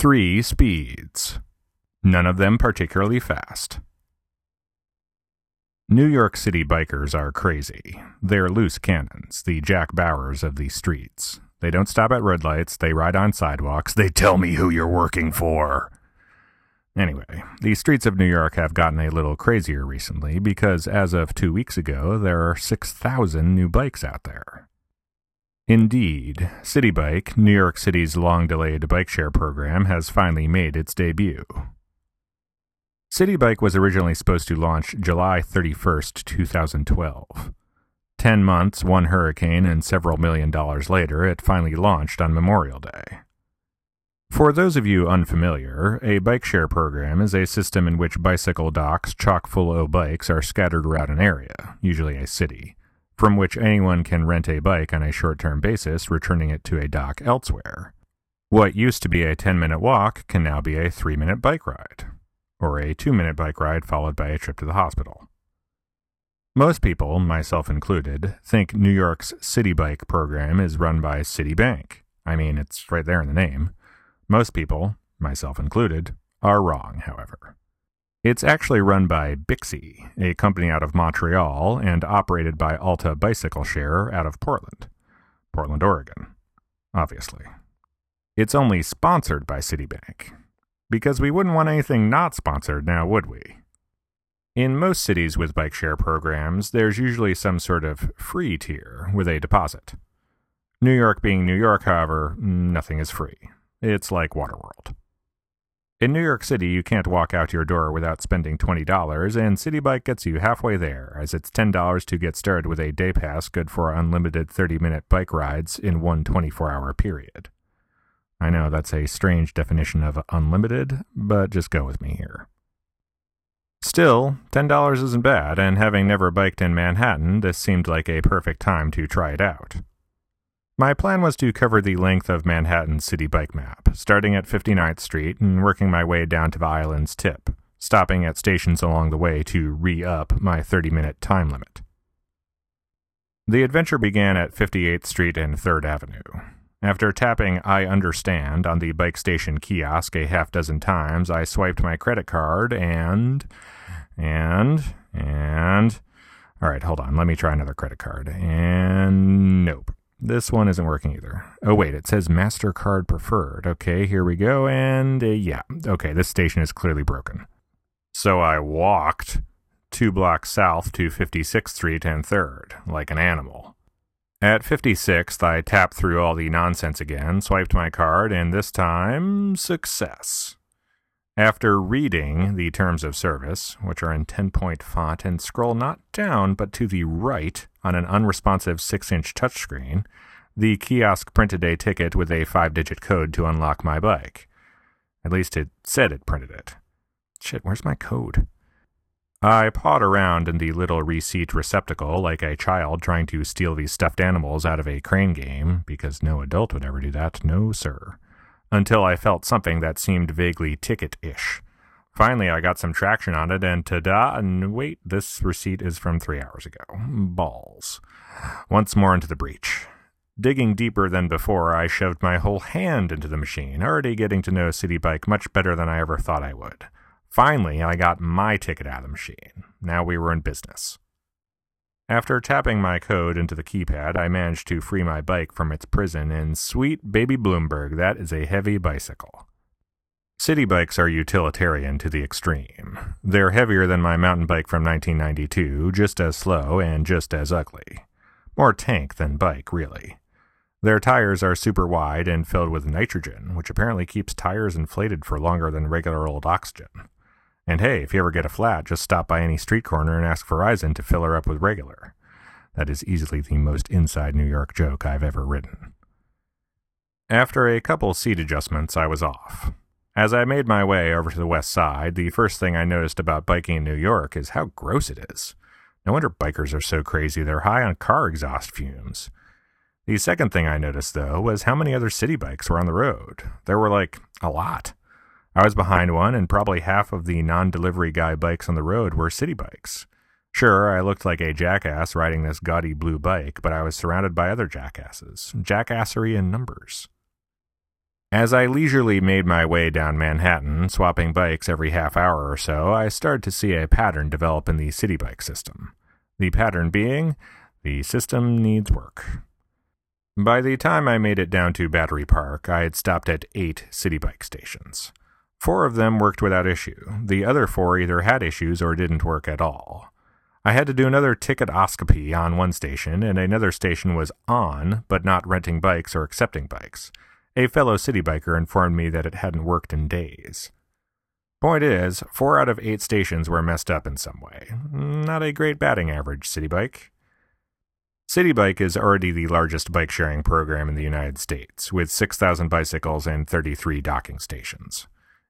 Three speeds. None of them particularly fast. New York City bikers are crazy. They're loose cannons, the Jack Bauers of the streets. They don't stop at red lights, they ride on sidewalks, they tell me who you're working for. Anyway, the streets of New York have gotten a little crazier recently because as of two weeks ago, there are 6,000 new bikes out there. Indeed, Citi Bike, New York City's long delayed bike share program, has finally made its debut. Citi Bike was originally supposed to launch July 31, 2012. Ten months, one hurricane, and several million dollars later, it finally launched on Memorial Day. For those of you unfamiliar, a bike share program is a system in which bicycle docks chock full of bikes are scattered around an area, usually a city, from which anyone can rent a bike on a short term basis, returning it to a dock elsewhere. What used to be a 10 minute walk can now be a 3 minute bike ride, or a 2 minute bike ride followed by a trip to the hospital. Most people, myself included, think New York's Citi Bike program is run by Citibank. I mean, it's right there in the name. Most people, myself included, are wrong, however. It's actually run by Bixi, a company out of Montreal, and operated by Alta Bicycle Share out of Portland, Portland, Oregon, obviously. It's only sponsored by Citibank, because we wouldn't want anything not sponsored now, would we? In most cities with bike share programs, there's usually some sort of free tier with a deposit. New York being New York, however, nothing is free. It's like Waterworld. In New York City, you can't walk out your door without spending $20, and Citi Bike gets you halfway there, as it's $10 to get started with a day pass good for unlimited 30 minute bike rides in one 24 hour period. I know that's a strange definition of unlimited, but just go with me here. Still, $10 isn't bad, and having never biked in Manhattan, this seemed like a perfect time to try it out. My plan was to cover the length of Manhattan's city bike map, starting at 59th Street and working my way down to the island's tip, stopping at stations along the way to re up my 30 minute time limit. The adventure began at 58th Street and 3rd Avenue. After tapping I understand on the bike station kiosk a half dozen times, I swiped my credit card and. and. and. Alright, hold on. Let me try another credit card. And. nope. This one isn't working either. Oh, wait, it says MasterCard preferred. Okay, here we go. And uh, yeah, okay, this station is clearly broken. So I walked two blocks south to 56th Street and 3rd, like an animal. At 56th, I tapped through all the nonsense again, swiped my card, and this time, success. After reading the terms of service, which are in 10 point font and scroll not down but to the right on an unresponsive 6 inch touchscreen, the kiosk printed a ticket with a 5 digit code to unlock my bike. At least it said it printed it. Shit, where's my code? I pawed around in the little receipt receptacle like a child trying to steal these stuffed animals out of a crane game, because no adult would ever do that, no sir until I felt something that seemed vaguely ticket ish. Finally, I got some traction on it, and ta da! And wait, this receipt is from three hours ago. Balls. Once more into the breach. Digging deeper than before, I shoved my whole hand into the machine, already getting to know Citi Bike much better than I ever thought I would. Finally, I got my ticket out of the machine. Now we were in business. After tapping my code into the keypad, I managed to free my bike from its prison, and sweet baby Bloomberg, that is a heavy bicycle. Citi Bikes are utilitarian to the extreme. They're heavier than my mountain bike from 1992, just as slow and just as ugly. More tank than bike, really. Their tires are super wide and filled with nitrogen, which apparently keeps tires inflated for longer than regular old oxygen. And hey, if you ever get a flat, just stop by any street corner and ask Verizon to fill her up with regular. That is easily the most inside New York joke I've ever written. After a couple seat adjustments, I was off. As I made my way over to the west side, the first thing I noticed about biking in New York is how gross it is. No wonder bikers are so crazy, they're high on car exhaust fumes. The second thing I noticed, though, was how many other Citi Bikes were on the road. There were like a lot. I was behind one, and probably half of the non delivery guy bikes on the road were Citi Bikes. Sure, I looked like a jackass riding this gaudy blue bike, but I was surrounded by other jackasses. Jackassery in numbers. As I leisurely made my way down Manhattan, swapping bikes every half hour or so, I started to see a pattern develop in the Citi Bike system. The pattern being, the system needs work. By the time I made it down to Battery Park, I had stopped at eight Citi Bike stations. Four of them worked without issue. The other four either had issues or didn't work at all. I had to do another ticketoscopy on one station, and another station was on, but not renting bikes or accepting bikes. A fellow Citi Biker informed me that it hadn't worked in days. Point is, four out of eight stations were messed up in some way. Not a great batting average, Citi Bike. Citi Bike is already the largest bike sharing program in the United States, with 6,000 bicycles and 33 docking stations.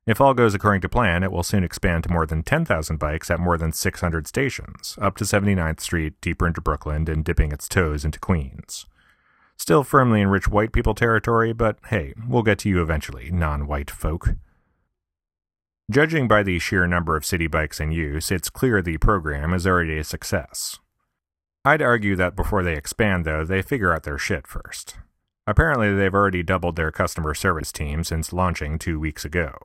If all goes according to plan, it will soon expand to more than 10,000 bikes at more than 600 stations, up to 79th Street, deeper into Brooklyn, and dipping its toes into Queens. Still firmly in rich white people territory, but hey, we'll get to you eventually, non white folk. Judging by the sheer number of Citi Bikes in use, it's clear the program is already a success. I'd argue that before they expand, though, they figure out their shit first. Apparently, they've already doubled their customer service team since launching two weeks ago.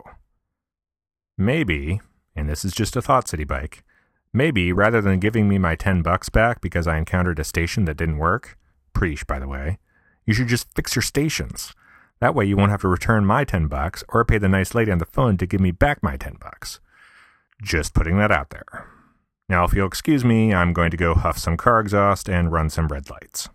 Maybe, and this is just a thought Citi Bike, maybe rather than giving me my 10 bucks back because I encountered a station that didn't work, preach by the way, you should just fix your stations. That way you won't have to return my 10 bucks or pay the nice lady on the phone to give me back my 10 bucks. Just putting that out there. Now, if you'll excuse me, I'm going to go huff some car exhaust and run some red lights.